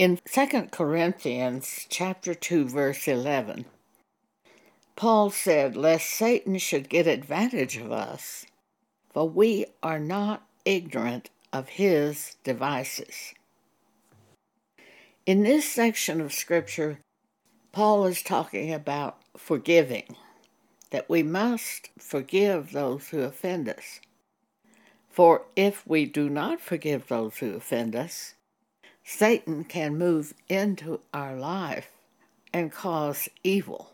In 2 Corinthians chapter 2 verse 11, Paul said, Lest Satan should get advantage of us, for we are not ignorant of his devices. In this section of Scripture, Paul is talking about forgiving, that we must forgive those who offend us. For if we do not forgive those who offend us, Satan can move into our life and cause evil.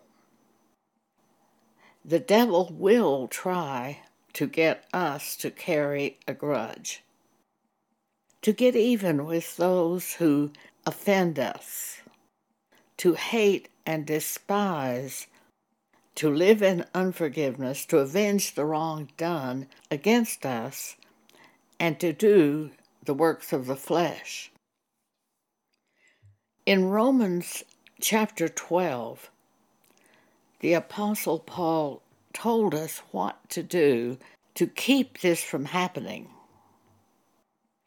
The devil will try to get us to carry a grudge, to get even with those who offend us, to hate and despise, to live in unforgiveness, to avenge the wrong done against us, and to do the works of the flesh. In Romans chapter 12, the Apostle Paul told us what to do to keep this from happening.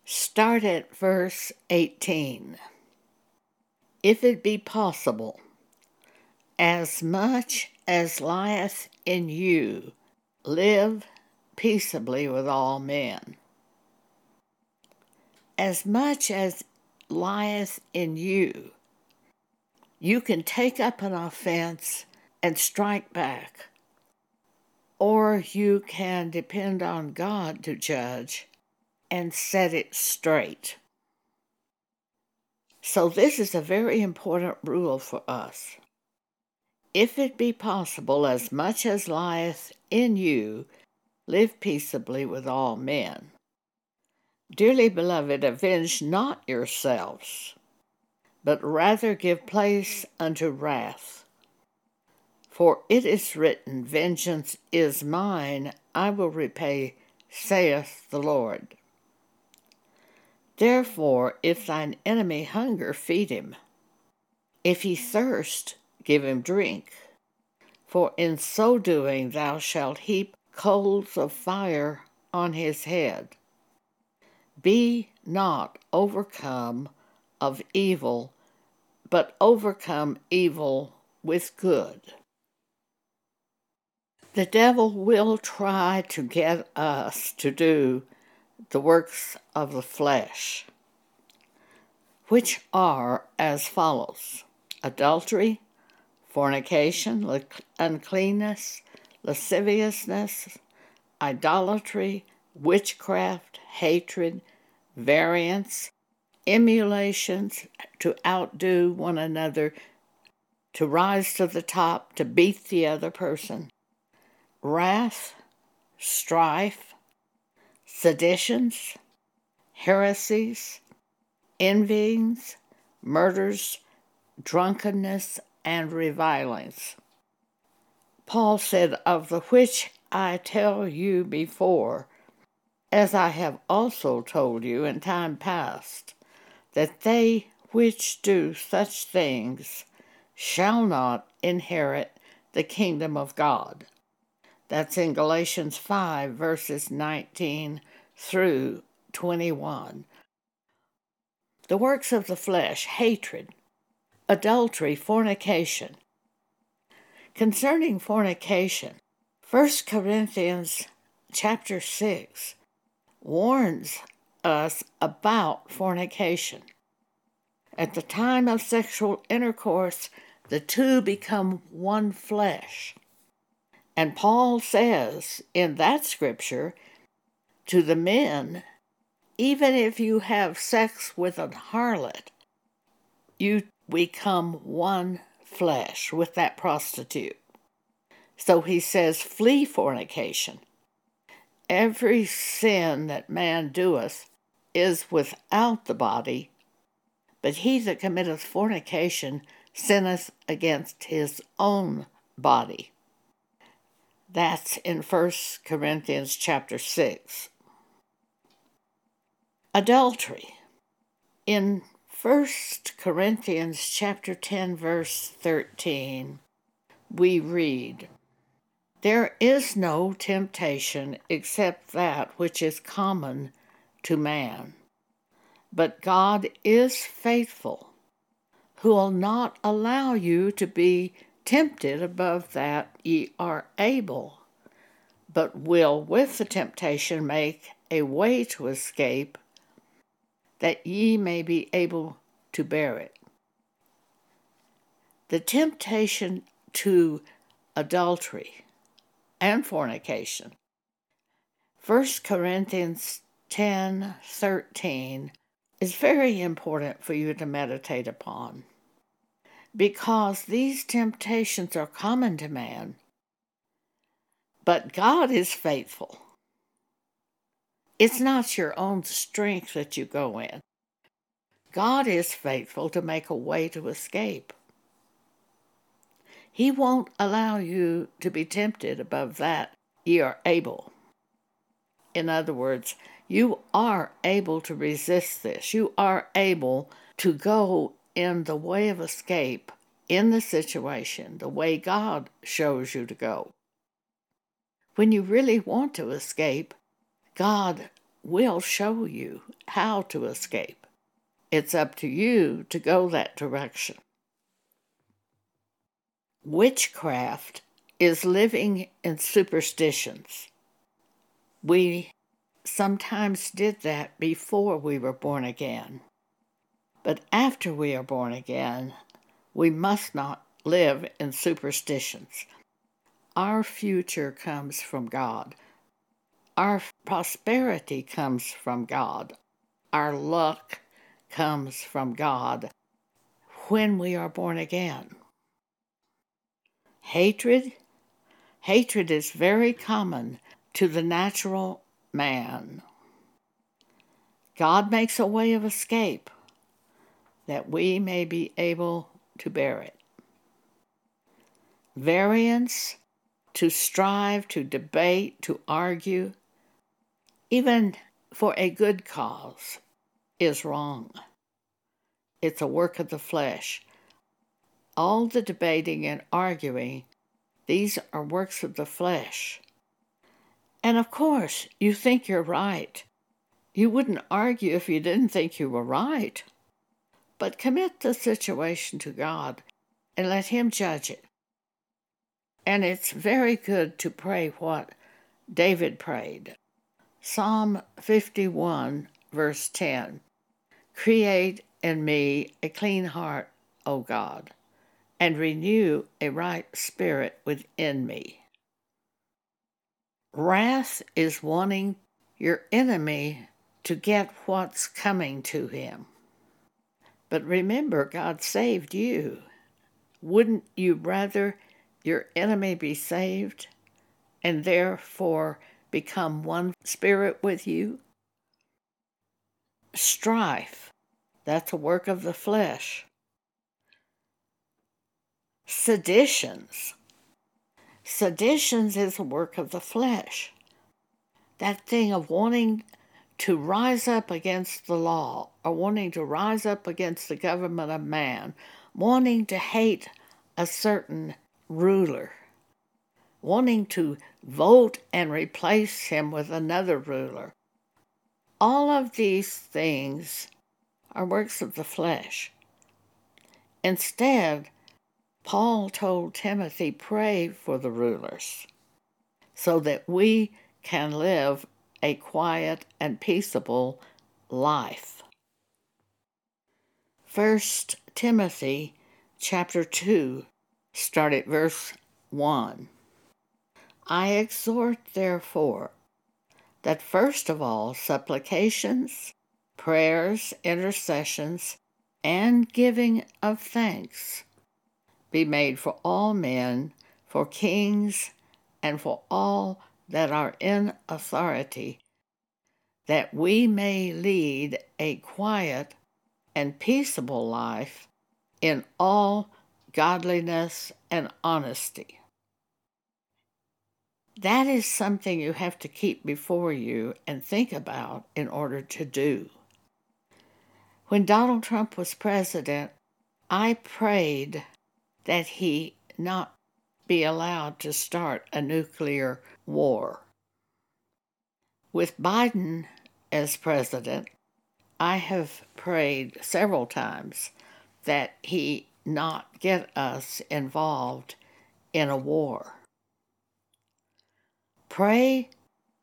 Start at verse 18. If it be possible, as much as lieth in you, live peaceably with all men. As much as lieth in you, you can take up an offense and strike back. Or you can depend on God to judge and set it straight. So, this is a very important rule for us. If it be possible, as much as lieth in you, live peaceably with all men. Dearly beloved, avenge not yourselves, but rather give place unto wrath. For it is written, Vengeance is mine, I will repay, saith the Lord. Therefore, if thine enemy hunger, feed him. If he thirst, give him drink. For in so doing thou shalt heap coals of fire on his head. Be not overcome of evil, but overcome evil with good. The devil will try to get us to do the works of the flesh, which are as follows adultery, fornication, uncleanness, lasciviousness, idolatry, witchcraft, hatred, variance, emulations, to outdo one another, to rise to the top, to beat the other person, wrath, strife, seditions, heresies, envyings, murders, drunkenness, and revilings. Paul said, Of the which I tell you before, as I have also told you in time past, that they which do such things shall not inherit the kingdom of God. That's in Galatians 5, verses 19 through 21. The works of the flesh, hatred, adultery, fornication. Concerning fornication, 1 Corinthians chapter 6 warns us about fornication. At the time of sexual intercourse, the two become one flesh. And Paul says in that scripture to the men, even if you have sex with a harlot, you become one flesh with that prostitute. So he says, flee fornication. Every sin that man doeth is without the body, but he that committeth fornication sinneth against his own body. That's in 1 Corinthians chapter 6. Adultery. In 1 Corinthians chapter 10 verse 13, we read, there is no temptation except that which is common to man. But God is faithful, who will not allow you to be tempted above that ye are able, but will with the temptation make a way to escape, that ye may be able to bear it. The temptation to adultery and fornication. 1 Corinthians 10 13 is very important for you to meditate upon because these temptations are common to man. But God is faithful. It's not your own strength that you go in. God is faithful to make a way to escape. He won't allow you to be tempted above that ye are able. In other words, you are able to resist this. You are able to go in the way of escape in the situation, the way God shows you to go. When you really want to escape, God will show you how to escape. It's up to you to go that direction. Witchcraft is living in superstitions. We sometimes did that before we were born again. But after we are born again, we must not live in superstitions. Our future comes from God. Our prosperity comes from God. Our luck comes from God when we are born again. Hatred? Hatred is very common to the natural man. God makes a way of escape that we may be able to bear it. Variance, to strive, to debate, to argue, even for a good cause, is wrong. It's a work of the flesh. All the debating and arguing, these are works of the flesh. And of course, you think you're right. You wouldn't argue if you didn't think you were right. But commit the situation to God and let Him judge it. And it's very good to pray what David prayed. Psalm 51, verse 10 Create in me a clean heart, O God, and renew a right spirit within me. Wrath is wanting your enemy to get what's coming to him. But remember, God saved you. Wouldn't you rather your enemy be saved and therefore become one spirit with you? Strife, that's a work of the flesh. Seditions, Seditions is a work of the flesh. That thing of wanting to rise up against the law or wanting to rise up against the government of man, wanting to hate a certain ruler, wanting to vote and replace him with another ruler. All of these things are works of the flesh. Instead, Paul told Timothy, pray for the rulers so that we can live a quiet and peaceable life. 1 Timothy chapter 2, start at verse 1. I exhort, therefore, that first of all supplications, prayers, intercessions, and giving of thanks be made for all men, for kings, and for all that are in authority, that we may lead a quiet and peaceable life in all godliness and honesty. That is something you have to keep before you and think about in order to do. When Donald Trump was president, I prayed that he not be allowed to start a nuclear war. With Biden as president, I have prayed several times that he not get us involved in a war. Pray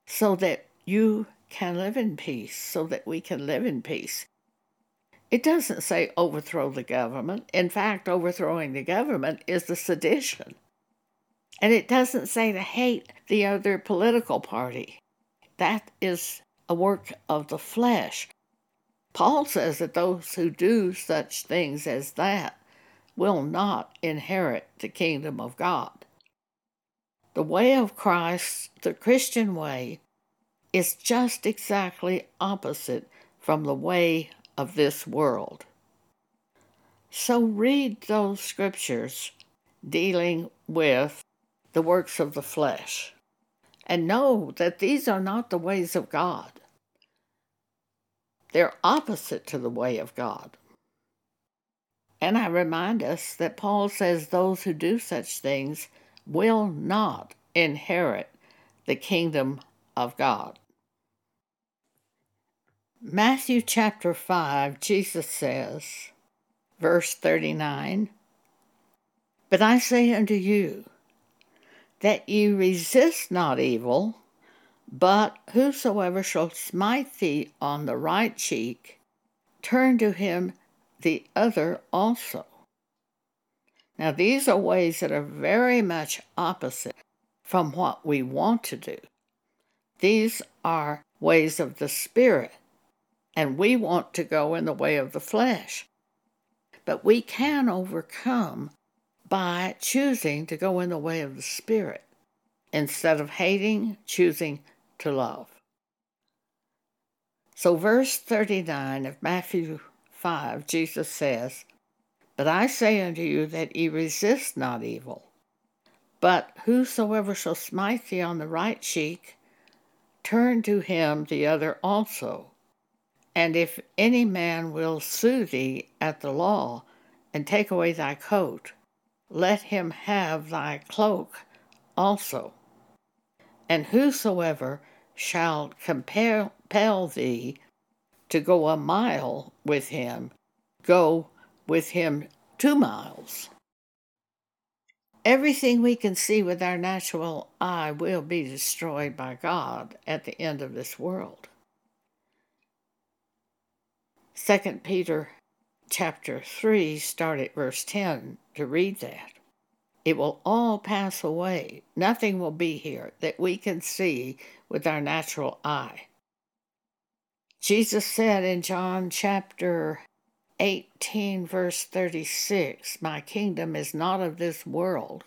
so that you can live in peace, so that we can live in peace. It doesn't say overthrow the government. In fact, overthrowing the government is the sedition. And it doesn't say to hate the other political party. That is a work of the flesh. Paul says that those who do such things as that will not inherit the kingdom of God. The way of Christ, the Christian way, is just exactly opposite from the way of this world. So read those scriptures dealing with the works of the flesh and know that these are not the ways of God. They're opposite to the way of God. And I remind us that Paul says those who do such things will not inherit the kingdom of God. Matthew chapter 5, Jesus says, verse 39 But I say unto you, that ye resist not evil, but whosoever shall smite thee on the right cheek, turn to him the other also. Now, these are ways that are very much opposite from what we want to do. These are ways of the Spirit, and we want to go in the way of the flesh. But we can overcome by choosing to go in the way of the Spirit instead of hating, choosing to love. So, verse 39 of Matthew 5, Jesus says, But I say unto you that ye resist not evil, but whosoever shall smite thee on the right cheek, turn to him the other also. And if any man will sue thee at the law, and take away thy coat, let him have thy cloak also. And whosoever shall compel thee to go a mile with him, go with him two miles. Everything we can see with our natural eye will be destroyed by God at the end of this world. 2 Peter chapter 3, start at verse 10 to read that. It will all pass away. Nothing will be here that we can see with our natural eye. Jesus said in John chapter 18, verse 36, My kingdom is not of this world.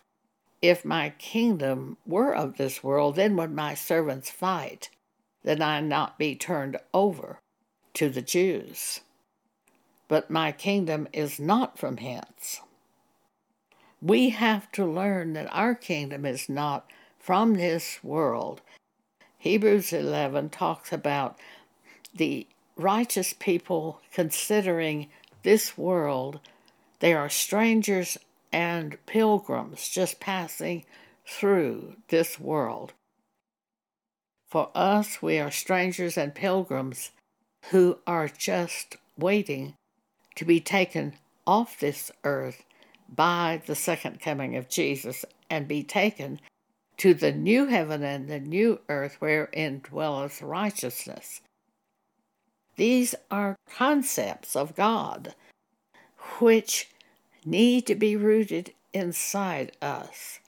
If my kingdom were of this world, then would my servants fight, that I not be turned over to the Jews. But my kingdom is not from hence. We have to learn that our kingdom is not from this world. Hebrews 11 talks about the righteous people considering this world, they are strangers and pilgrims just passing through this world. For us, we are strangers and pilgrims who are just waiting to be taken off this earth by the second coming of Jesus and be taken to the new heaven and the new earth wherein dwelleth righteousness. These are concepts of God which need to be rooted inside us.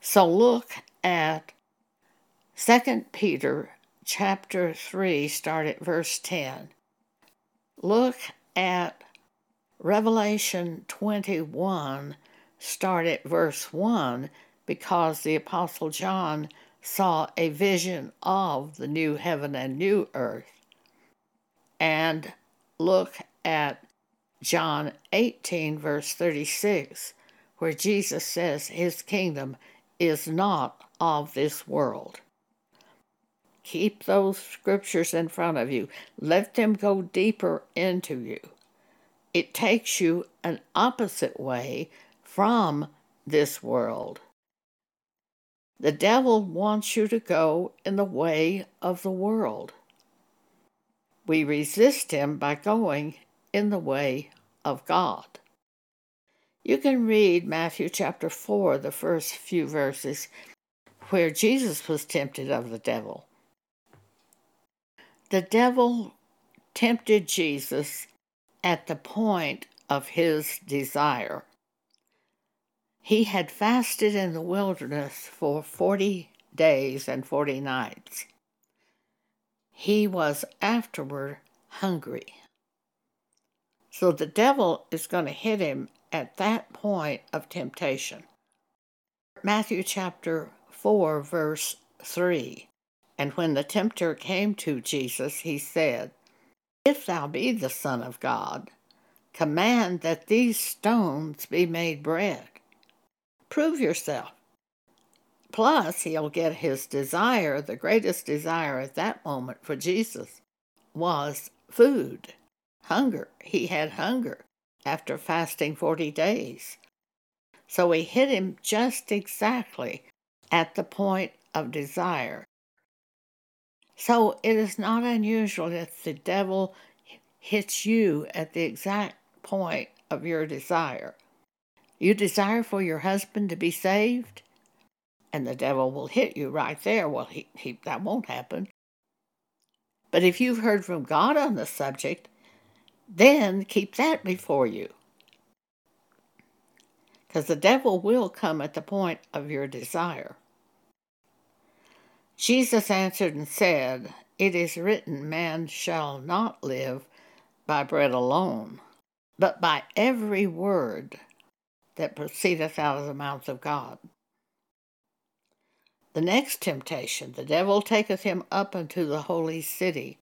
So look at 2 Peter chapter 3 start at verse 10. Look at Revelation 21 start at verse 1 because the Apostle John saw a vision of the new heaven and new earth. And look at John 18, verse 36, where Jesus says his kingdom is not of this world. Keep those scriptures in front of you. Let them go deeper into you it takes you an opposite way from this world. The devil wants you to go in the way of the world. We resist him by going in the way of God. You can read Matthew chapter 4, the first few verses, where Jesus was tempted of the devil. The devil tempted Jesus at the point of his desire. He had fasted in the wilderness for 40 days and 40 nights. He was afterward hungry. So the devil is going to hit him at that point of temptation. Matthew chapter 4, verse 3. And when the tempter came to Jesus, he said, If thou be the Son of God, command that these stones be made bread. Prove yourself. Plus, he'll get his desire, the greatest desire at that moment for Jesus was food, hunger. He had hunger after fasting 40 days. So he hit him just exactly at the point of desire. So it is not unusual that the devil hits you at the exact point of your desire. You desire for your husband to be saved, and the devil will hit you right there. Well, he, he, that won't happen. But if you've heard from God on the subject, then keep that before you. Because the devil will come at the point of your desire. Jesus answered and said, It is written, Man shall not live by bread alone, but by every word that proceedeth out of the mouth of God. The next temptation, the devil taketh him up into the holy city,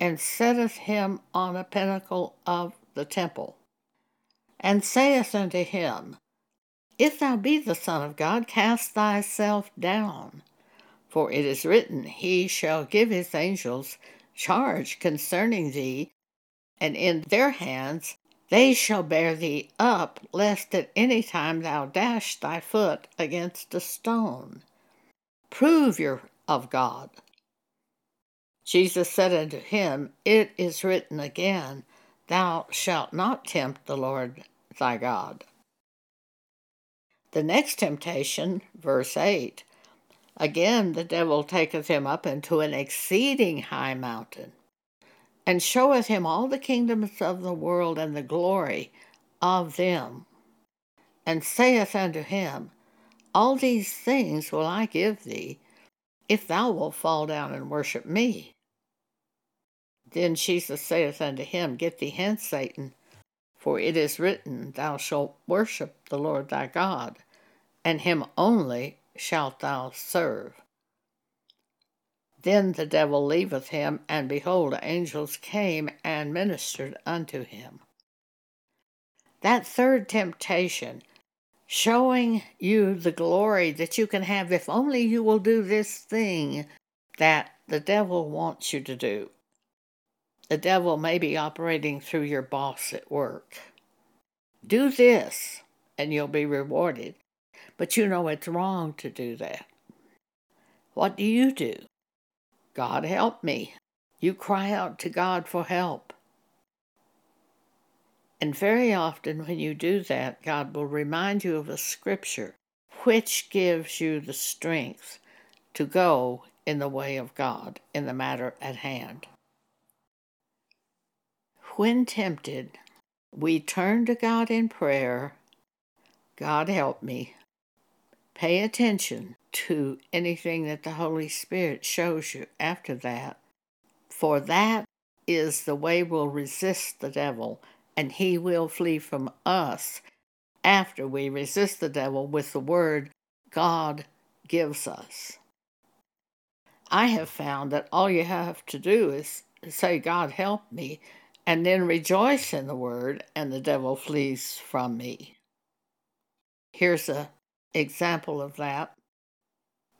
and setteth him on a pinnacle of the temple, and saith unto him, If thou be the Son of God, cast thyself down. For it is written, He shall give his angels charge concerning thee, and in their hands they shall bear thee up, lest at any time thou dash thy foot against a stone. Prove you of God. Jesus said unto him, It is written again, Thou shalt not tempt the Lord thy God. The next temptation, verse 8 Again the devil taketh him up into an exceeding high mountain, and showeth him all the kingdoms of the world and the glory of them, and saith unto him, all these things will I give thee, if thou wilt fall down and worship me. Then Jesus saith unto him, Get thee hence, Satan, for it is written, Thou shalt worship the Lord thy God, and him only shalt thou serve. Then the devil leaveth him, and behold, angels came and ministered unto him. That third temptation showing you the glory that you can have if only you will do this thing that the devil wants you to do. The devil may be operating through your boss at work. Do this and you'll be rewarded. But you know it's wrong to do that. What do you do? God help me. You cry out to God for help. And very often, when you do that, God will remind you of a scripture which gives you the strength to go in the way of God in the matter at hand. When tempted, we turn to God in prayer God help me. Pay attention to anything that the Holy Spirit shows you after that, for that is the way we'll resist the devil and he will flee from us after we resist the devil with the word God gives us. I have found that all you have to do is say, God help me, and then rejoice in the word, and the devil flees from me. Here's an example of that.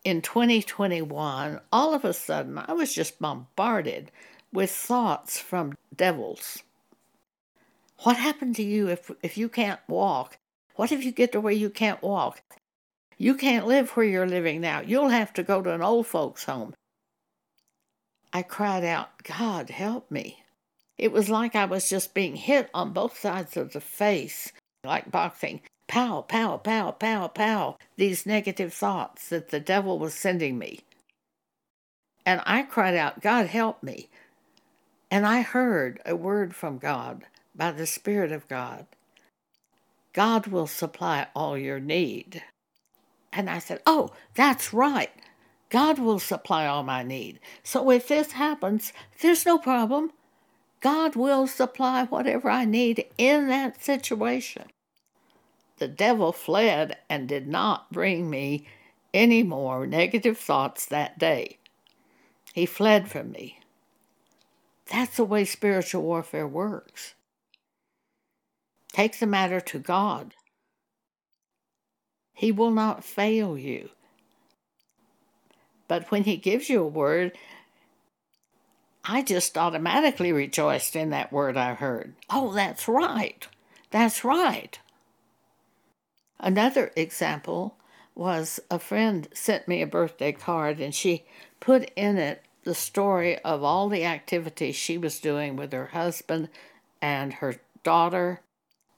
In 2021, all of a sudden, I was just bombarded with thoughts from devils. What happened to you if, if you can't walk? What if you get to where you can't walk? You can't live where you're living now. You'll have to go to an old folks' home. I cried out, God, help me. It was like I was just being hit on both sides of the face, like boxing. Pow, pow, pow, pow, pow. These negative thoughts that the devil was sending me. And I cried out, God, help me. And I heard a word from God by the Spirit of God God will supply all your need. And I said, Oh, that's right. God will supply all my need. So if this happens, there's no problem. God will supply whatever I need in that situation. The devil fled and did not bring me any more negative thoughts that day. He fled from me. That's the way spiritual warfare works. Take the matter to God. He will not fail you. But when He gives you a word, I just automatically rejoiced in that word I heard. Oh, that's right. That's right. Another example was a friend sent me a birthday card and she put in it the story of all the activities she was doing with her husband and her daughter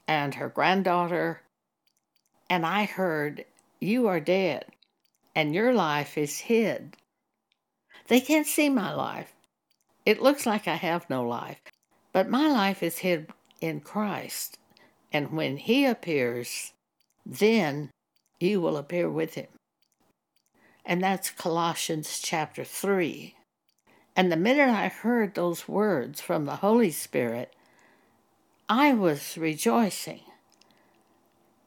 and her granddaughter. And I heard, You are dead, and your life is hid. They can't see my life. It looks like I have no life, but my life is hid in Christ. And when He appears, then you will appear with Him. And that's Colossians chapter 3. And the minute I heard those words from the Holy Spirit, I was rejoicing.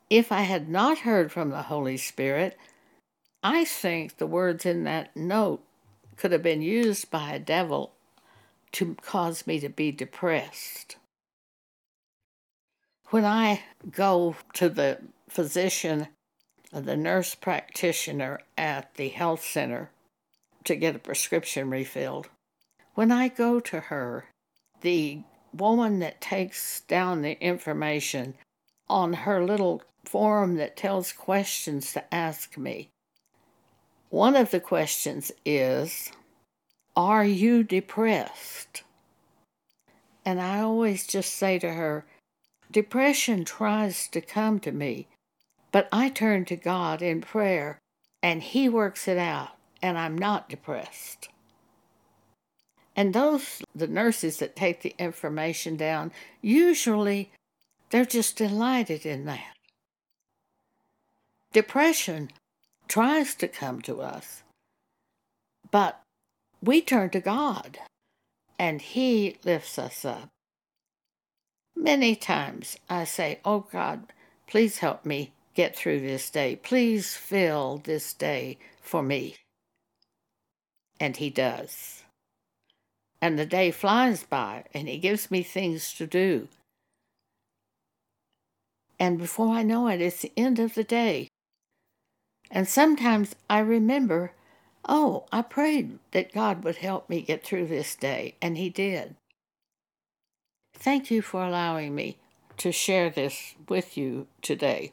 If I had not heard from the Holy Spirit, I think the words in that note could have been used by a devil to cause me to be depressed. When I go to the physician, the nurse practitioner at the health center to get a prescription refilled, when I go to her, the woman that takes down the information on her little form that tells questions to ask me. One of the questions is, Are you depressed? And I always just say to her, Depression tries to come to me, but I turn to God in prayer and He works it out, and I'm not depressed. And those, the nurses that take the information down, usually they're just delighted in that. Depression tries to come to us, but we turn to God and He lifts us up. Many times I say, Oh God, please help me get through this day. Please fill this day for me. And He does and the day flies by, and he gives me things to do. And before I know it, it's the end of the day. And sometimes I remember, oh, I prayed that God would help me get through this day, and He did. Thank you for allowing me to share this with you today.